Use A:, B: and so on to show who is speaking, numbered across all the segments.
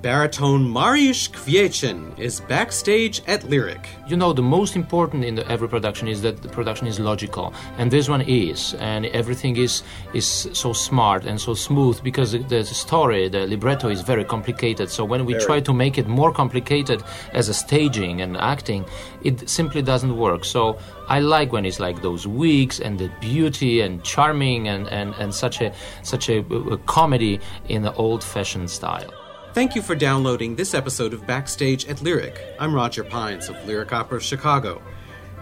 A: Baritone Mariusz Kwiecien is backstage at Lyric.
B: You know, the most important in the, every production is that the production is logical, and this one is, and everything is is so smart and so smooth because the story, the libretto is very complicated. So when we
A: Very.
B: try to make it more complicated as a staging and acting, it simply doesn't work. So I like when it's like those weeks and the beauty and charming and, and, and such a such a, a comedy in the old-fashioned style.
A: Thank you for downloading this episode of Backstage at Lyric. I'm Roger Pines of Lyric Opera of Chicago.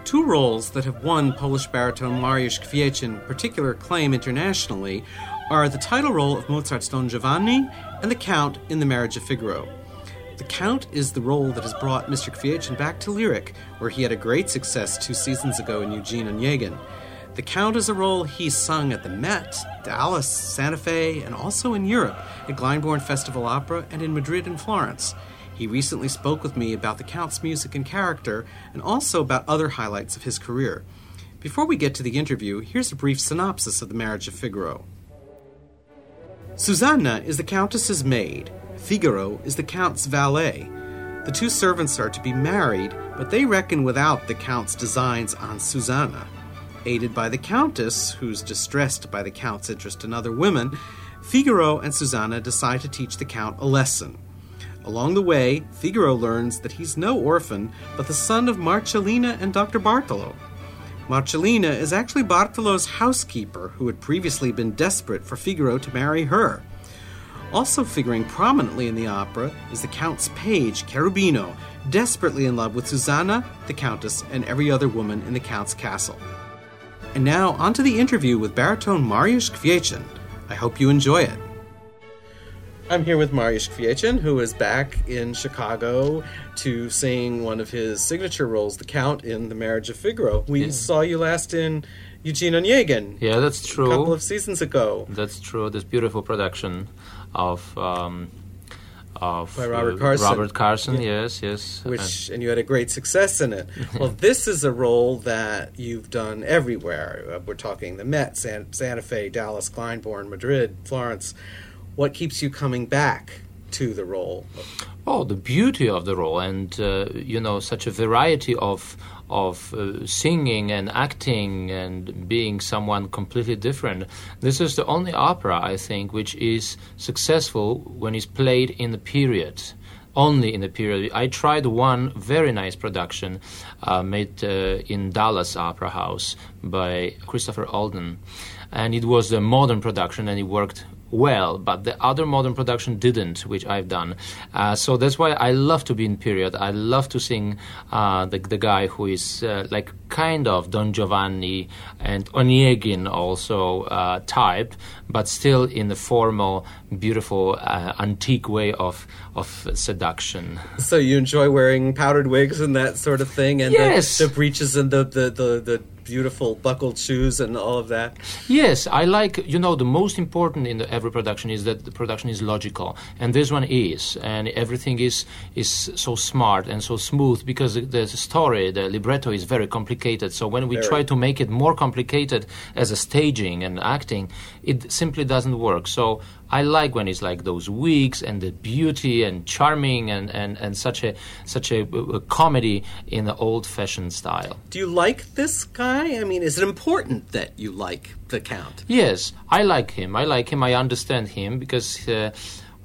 A: Two roles that have won Polish baritone Mariusz Kwiecien particular acclaim internationally are the title role of Mozart's Don Giovanni and the Count in The Marriage of Figaro. The Count is the role that has brought Mr. Kwiecien back to Lyric, where he had a great success two seasons ago in Eugene Onegin. The Count is a role he sung at the Met, Dallas, Santa Fe, and also in Europe at Glyndebourne Festival Opera and in Madrid and Florence. He recently spoke with me about the Count's music and character, and also about other highlights of his career. Before we get to the interview, here's a brief synopsis of The Marriage of Figaro. Susanna is the Countess's maid. Figaro is the Count's valet. The two servants are to be married, but they reckon without the Count's designs on Susanna. Aided by the Countess, who's distressed by the Count's interest in other women, Figaro and Susanna decide to teach the Count a lesson. Along the way, Figaro learns that he's no orphan, but the son of Marcellina and Dr. Bartolo. Marcellina is actually Bartolo's housekeeper, who had previously been desperate for Figaro to marry her. Also figuring prominently in the opera is the Count's page, Cherubino, desperately in love with Susanna, the Countess, and every other woman in the Count's castle. And now, on to the interview with baritone Mariusz Kwiecien. I hope you enjoy it. I'm here with Mariusz Kwiecien, who is back in Chicago to sing one of his signature roles, the Count in The Marriage of Figaro. We saw you last in Eugene Onegin
B: Yeah, that's true.
A: a
B: true.
A: couple of seasons ago.
B: That's true. This beautiful production of um, of
A: By Robert
B: uh,
A: Carsen.
B: Robert Carsen, yes, yes.
A: which and you had a great success in it. well, this is a role that you've done everywhere. Uh, we're talking the Met, San, Santa Fe, Dallas, Glyndebourne, Madrid, Florence. What keeps you coming back to the role?
B: oh, the beauty of the role, and uh, you know, such a variety of of uh, singing and acting and being someone completely different. This is the only opera I think which is successful when it's played in the period. Only in the period. I tried one very nice production uh, made uh, in Dallas Opera House by Christopher Alden, and it was a modern production, and it worked well, but the other modern production didn't, which I've done. Uh, so that's why I love to be in period. I love to sing uh, the, the guy who is uh, like kind of Don Giovanni and Onegin also uh, type, but still in the formal, beautiful, uh, antique way of of seduction.
A: So you enjoy wearing powdered wigs and that sort of thing, and
B: Yes.
A: the, the breeches and the, the, the, the beautiful buckled shoes and all of that.
B: Yes, I like. You know, the most important in the, every production is that the production is logical, and this one is, and everything is is so smart and so smooth because the, the story, the libretto is very complicated. So when we
A: Very.
B: try to make it more complicated as a staging and acting, it simply doesn't work. So. I like when it's like those weeks and the beauty and charming and, and, and such a such a, a comedy in the old fashioned style.
A: Do you like this guy? I mean, is it important that you like the Count?
B: Yes, I like him. I like him. I understand him because, uh,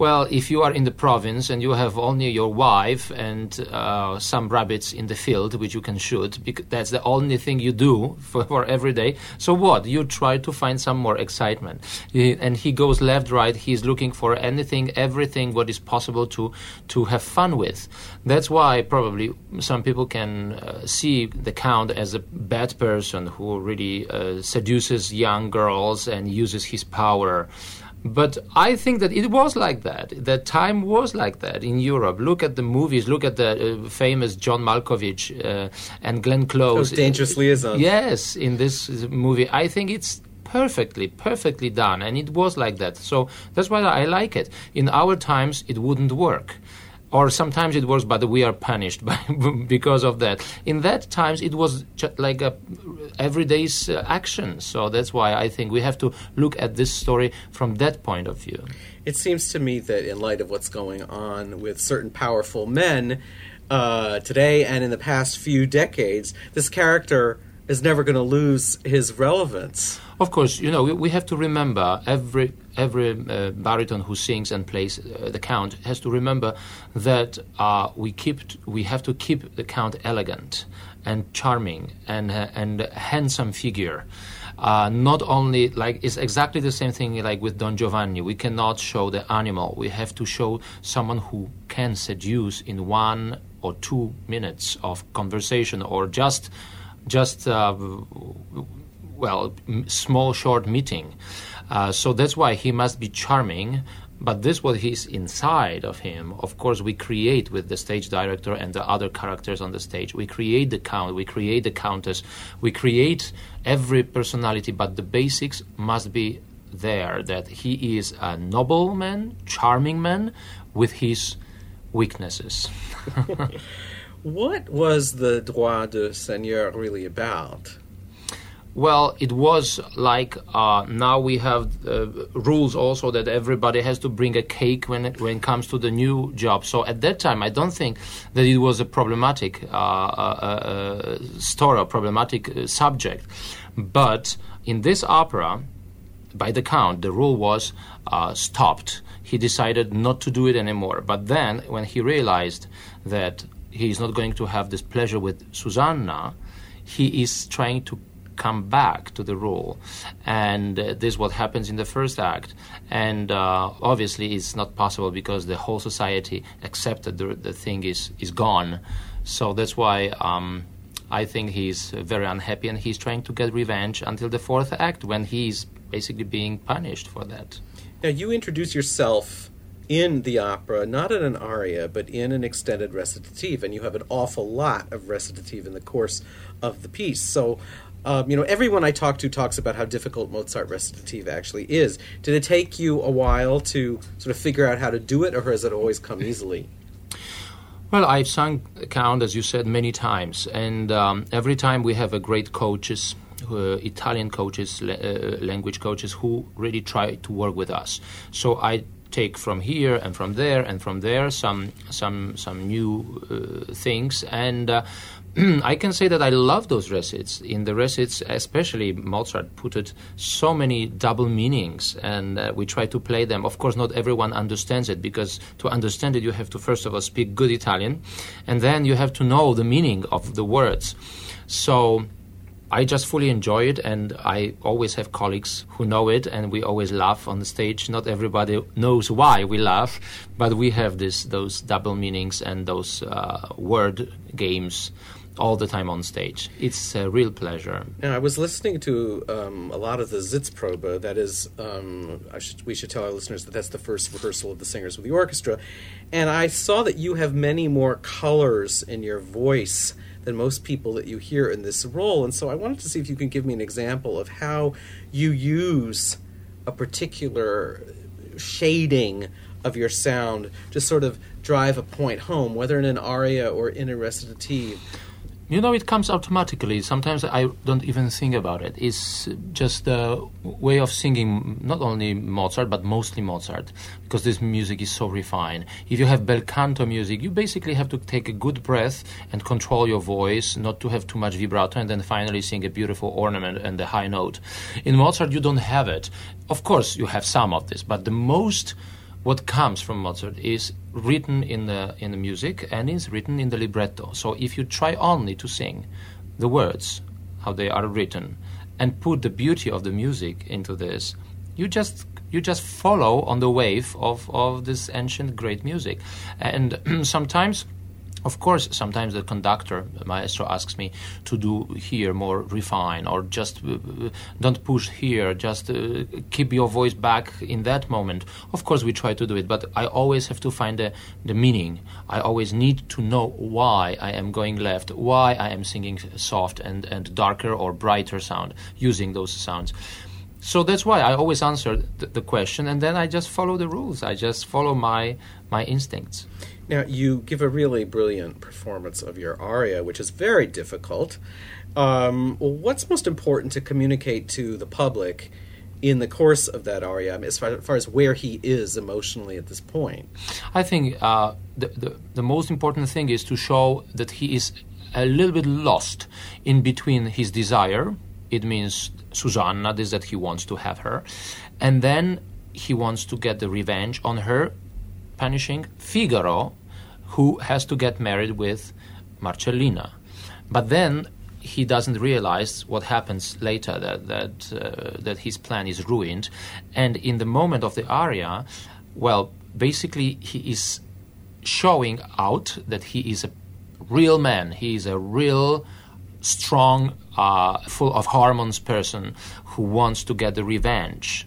B: well, if you are in the province and you have only your wife and uh, some rabbits in the field which you can shoot, that's the only thing you do for, for every day. So what? You try to find some more excitement. And he goes left, right. He's looking for anything, everything, what is possible to to have fun with. That's why probably some people can uh, see the count as a bad person who really uh, seduces young girls and uses his power But I think that it was like that. That time was like that in Europe. Look at the movies. Look at the uh, famous John Malkovich uh, and Glenn Close.
A: Those dangerous liaisons.
B: Yes, in this movie, I think it's perfectly, perfectly done, and it was like that. So that's why I like it. In our times, it wouldn't work or sometimes it works, but we are punished by, because of that. In that times, it was like a everyday's uh, action. So that's why I think we have to look at this story from that point of view.
A: It seems to me that in light of what's going on with certain powerful men uh, today and in the past few decades, this character is never going to lose his relevance.
B: Of course, you know we, have to remember every every uh, baritone who sings and plays uh, the count has to remember that uh, we keep we have to keep the count elegant and charming and uh, and handsome figure. Uh, not only like it's exactly the same thing like with Don Giovanni. We cannot show the animal. We have to show someone who can seduce in one or two minutes of conversation or just just uh, well small short meeting. Uh, so that's why he must be charming. But this, what he's inside of him, of course, we create with the stage director and the other characters on the stage. We create the count, we create the countess, we create every personality, but the basics must be there that he is a noble man, charming man with his weaknesses.
A: what was the droit de seigneur really about?
B: Well, it was like uh, now we have uh, rules also that everybody has to bring a cake when it, when it comes to the new job. So at that time, I don't think that it was a problematic uh, uh, uh story, a problematic uh, subject. But in this opera, by the count, the rule was stopped. He decided not to do it anymore. But then, when he realized that he is not going to have this pleasure with Susanna, he is trying to come back to the role. And uh, this is what happens in the first act. And uh, obviously, it's not possible because the whole society accepted the, the thing is, is gone. So that's why um, I think he's very unhappy and he's trying to get revenge until the fourth act when he's basically being punished for that.
A: Now, you introduce yourself in the opera, not in an aria, but in an extended recitative, and you have an awful lot of recitative in the course of the piece. So um, you know, everyone I talk to talks about how difficult Mozart recitative actually is. Did it take you a while to sort of figure out how to do it, or has it always come easily?
B: Well, I've sung Count, as you said, many times, and um, every time we have a great coaches, uh, Italian coaches, uh, language coaches, who really try to work with us. So I take from here and from there and from there some some some new uh, things and uh, I can say that I love those recits. In the recits, especially Mozart put it so many double meanings, and uh, we try to play them. Of course, not everyone understands it because to understand it, you have to first of all speak good Italian, and then you have to know the meaning of the words. So I just fully enjoy it, and I always have colleagues who know it, and we always laugh on the stage. Not everybody knows why we laugh, but we have this those double meanings and those uh, word games all the time on stage. It's a real pleasure.
A: Now, I was listening to um, a lot of the Sitzprobe. That is, um, should, we should tell our listeners that that's the first rehearsal of the singers with the orchestra. And I saw that you have many more colors in your voice than most people that you hear in this role. And so I wanted to see if you can give me an example of how you use a particular shading of your sound to sort of drive a point home, whether in an aria or in a recitative.
B: You know, it comes automatically. Sometimes I don't even think about it. It's just a way of singing, not only Mozart, but mostly Mozart, because this music is so refined. If you have bel canto music, you basically have to take a good breath and control your voice, not to have too much vibrato, and then finally sing a beautiful ornament and the high note. In Mozart, you don't have it. Of course, you have some of this, but the most what comes from Mozart is written in the in the music and is written in the libretto. So if you try only to sing the words how they are written and put the beauty of the music into this, you just you just follow on the wave of, of this ancient great music. And sometimes Of course, sometimes the conductor, the maestro, asks me to do here more refine, or just uh, don't push here, just uh, keep your voice back in that moment. Of course, we try to do it, but I always have to find the, the meaning. I always need to know why I am going left, why I am singing soft and, and darker or brighter sound, using those sounds. So that's why I always answer the, the question, and then I just follow the rules. I just follow my my instincts.
A: Now, you give a really brilliant performance of your aria, which is very difficult. Um, what's most important to communicate to the public in the course of that aria, as, far, as, far, as where he is emotionally at this point?
B: I think uh, the, the, the most important thing is to show that he is a little bit lost in between his desire. It means Susanna, this that he wants to have her, and then he wants to get the revenge on her, punishing Figaro, who has to get married with Marcellina. But then he doesn't realize what happens later that that uh, that his plan is ruined, and in the moment of the aria, well, basically he is showing out that he is a real man. He is a real strong, uh, full of hormones person who wants to get the revenge.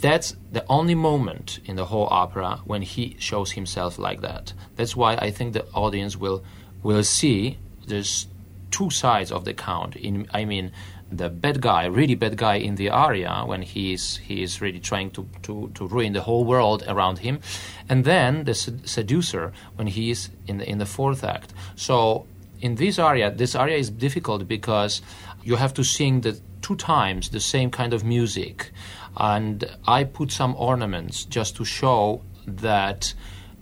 B: That's the only moment in the whole opera when he shows himself like that. That's why I think the audience will will see there's two sides of the count. In I mean, the bad guy, really bad guy in the aria when he is he is really trying to, to, to ruin the whole world around him, and then the seducer when he is in the, in the fourth act. So in this aria, this aria is difficult because you have to sing the two times the same kind of music, and I put some ornaments just to show that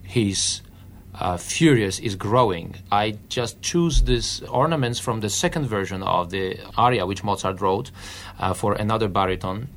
B: his uh, furious is growing. I just choose these ornaments from the second version of the aria which Mozart wrote uh, for another baritone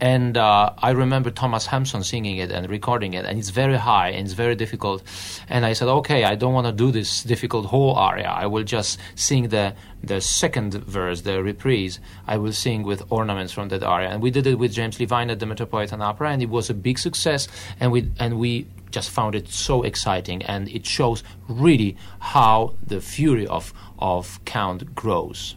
B: and uh, I remember Thomas Hampson singing it and recording it, and it's very high and it's very difficult. And I said, okay, I don't want to do this difficult whole aria. I will just sing the the second verse, the reprise. I will sing with ornaments from that aria. And we did it with James Levine at the Metropolitan Opera, and it was a big success. And we and we just found it so exciting, and it shows really how the fury of of Count grows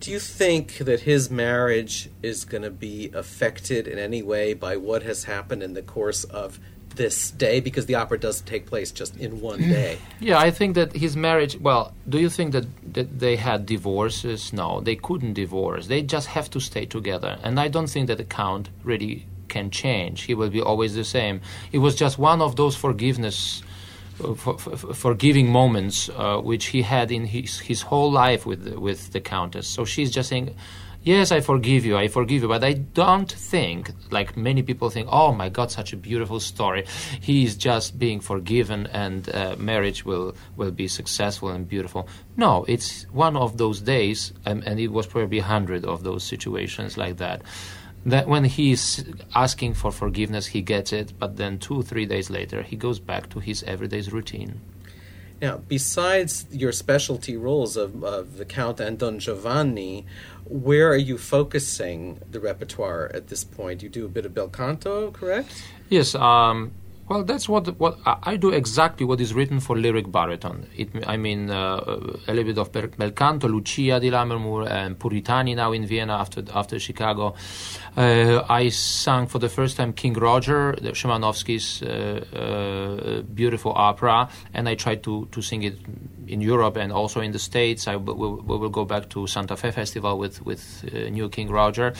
A: do you think that his marriage is going to be affected in any way by what has happened in the course of this day because the opera does take place just in one mm. day.
B: Yeah, I think that his marriage. Well, do you think that, that they had divorces? No, they couldn't divorce. They just have to stay together. And I don't think that the count really can change. He will be always the same. It was just one of those forgiveness for, for, forgiving moments uh, which he had in his, his whole life with with the countess. So she's just saying, "Yes, I forgive you, I forgive you," but I don't think, like many people think, "Oh my God, such a beautiful story." He's just being forgiven, and uh, marriage will will be successful and beautiful. No, it's one of those days, and it was probably a hundred of those situations like that that when he's asking for forgiveness, he gets it, but then two, three days later, he goes back to his everyday routine.
A: Now, besides your specialty roles of, of the Count and Don Giovanni, where are you focusing the repertoire at this point? You do a bit of bel canto, correct?
B: Yes. Um, well, that's what what I do exactly what is written for lyric baritone. It, I mean, uh, a little bit of bel canto, Lucia di Lammermoor, and Puritani now in Vienna after after Chicago. Uh, I sang for the first time King Roger, Szymanowski's uh, uh, beautiful opera, and I tried to to sing it in Europe and also in the States. I we, we will go back to Santa Fe Festival with with uh, new King Roger.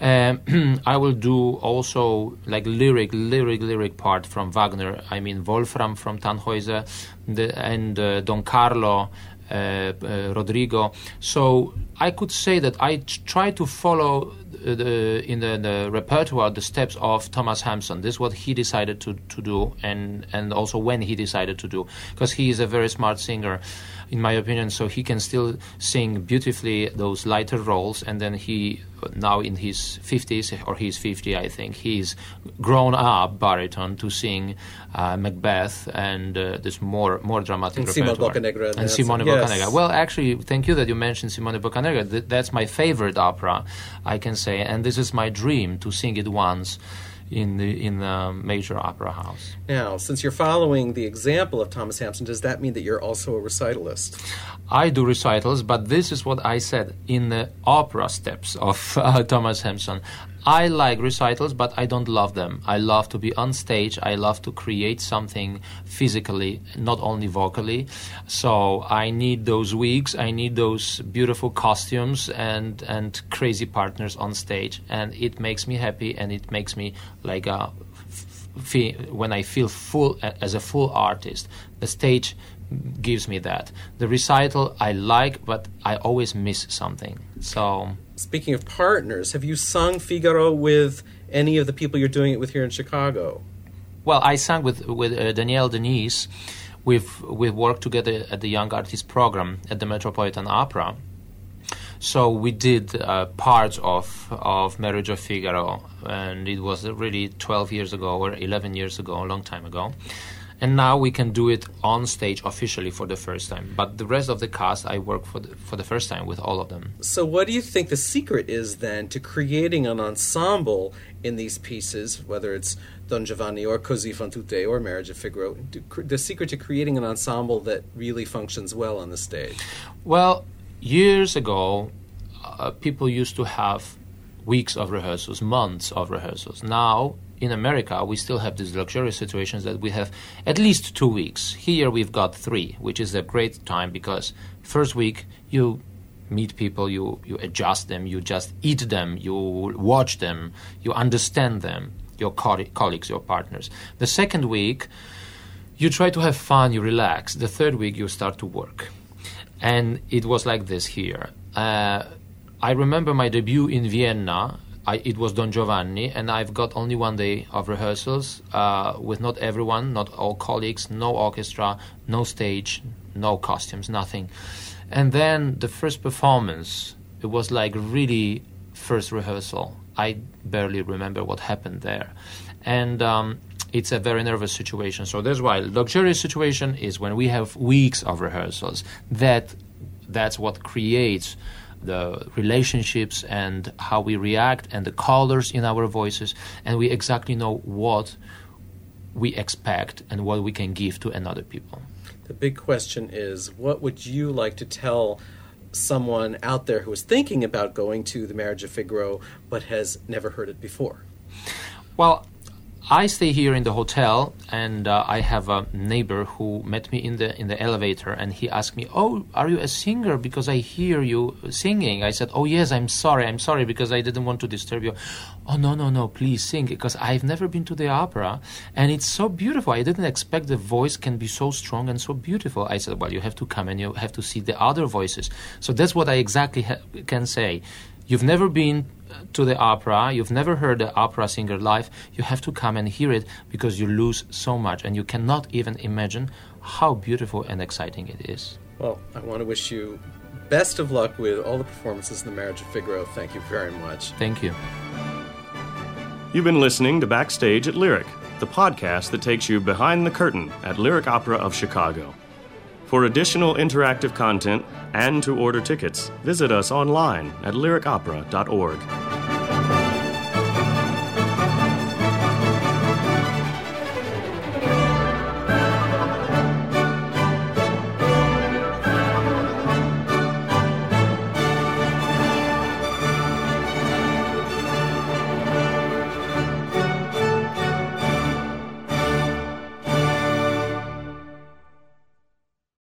B: Um, I will do also like lyric, lyric, lyric part from Wagner. I mean Wolfram from Tannhäuser the, and uh, Don Carlo. Uh, uh, Rodrigo. So I could say that I try to follow the, in the, the, repertoire the steps of Thomas Hampson. This is what he decided to, to do, and and also when he decided to do, because he is a very smart singer, in my opinion. So he can still sing beautifully those lighter roles, and then he now in his 50s or he's 50 i think he's grown up baritone to sing uh, macbeth and uh, this more more dramatic
A: and Simone Boccanegra
B: and Simone yes. Boccanegra well actually thank you that you mentioned Simone Boccanegra Th- that's my favorite opera I can say and this is my dream to sing it once in the in the major opera house.
A: Now, since you're following the example of Thomas Hampson, does that mean that you're also a recitalist?
B: I do recitals, but this is what I said in the opera steps of uh, Thomas Hampson. I like recitals, but I don't love them. I love to be on stage. I love to create something physically, not only vocally. So I need those wigs. I need those beautiful costumes and and crazy partners on stage, and it makes me happy, and it makes me like a when I feel full as a full artist. The stage gives me that. The recital I like, but I always miss something. So,
A: speaking of partners, have you sung Figaro with any of the people you're doing it with here in Chicago?
B: Well, I sang with with uh, Danielle de Niese. We've we've worked together at the Young Artist Program at the Metropolitan Opera. So we did uh, parts of of Marriage of Figaro, and it was really 12 years ago or 11 years ago, a long time ago and now we can do it on stage officially for the first time. But the rest of the cast, I work for the, for the first time with all of them.
A: So, what do you think the secret is then to creating an ensemble in these pieces, whether it's Don Giovanni or Così fan tutte or Marriage of Figaro? The secret to creating an ensemble that really functions well on the stage?
B: Well, years ago, uh, people used to have weeks of rehearsals, months of rehearsals. Now in America, we still have these luxurious situations that we have at least two weeks. Here, we've got three, which is a great time because first week you meet people, you you adjust them, you just eat them, you watch them, you understand them, your co- colleagues, your partners. The second week, you try to have fun, you relax. The third week, you start to work, and it was like this here. Uh, I remember my debut in Vienna I, it was Don Giovanni, and I've got only one day of rehearsals uh, with not everyone, not all colleagues, no orchestra, no stage, no costumes, nothing. And then the first performance, it was like really first rehearsal. I barely remember what happened there, and um, it's a very nervous situation. So that's why luxurious situation is when we have weeks of rehearsals. That that's what creates the relationships and how we react and the colors in our voices, and we exactly know what we expect and what we can give to another people.
A: The big question is what would you like to tell someone out there who is thinking about going to the marriage of Figaro but has never heard it before?
B: Well, I stay here in the hotel, and uh, I have a neighbor who met me in the in the elevator, and he asked me, "Oh, are you a singer? Because I hear you singing." I said, "Oh yes, I'm sorry, I'm sorry because I didn't want to disturb you." "Oh no, no, no, please sing because I've never been to the opera, and it's so beautiful. I didn't expect the voice can be so strong and so beautiful." I said, "Well, you have to come and you have to see the other voices." So that's what I exactly ha- can say. You've never been to the opera, you've never heard the opera singer live, you have to come and hear it because you lose so much and you cannot even imagine how beautiful and exciting it is.
A: Well, I want to wish you best of luck with all the performances in the Marriage of Figaro. Thank you very much.
B: Thank you.
C: You've been listening to Backstage at Lyric, the podcast that takes you behind the curtain at Lyric Opera of Chicago. For additional interactive content and to order tickets, visit us online at lyricopera.org.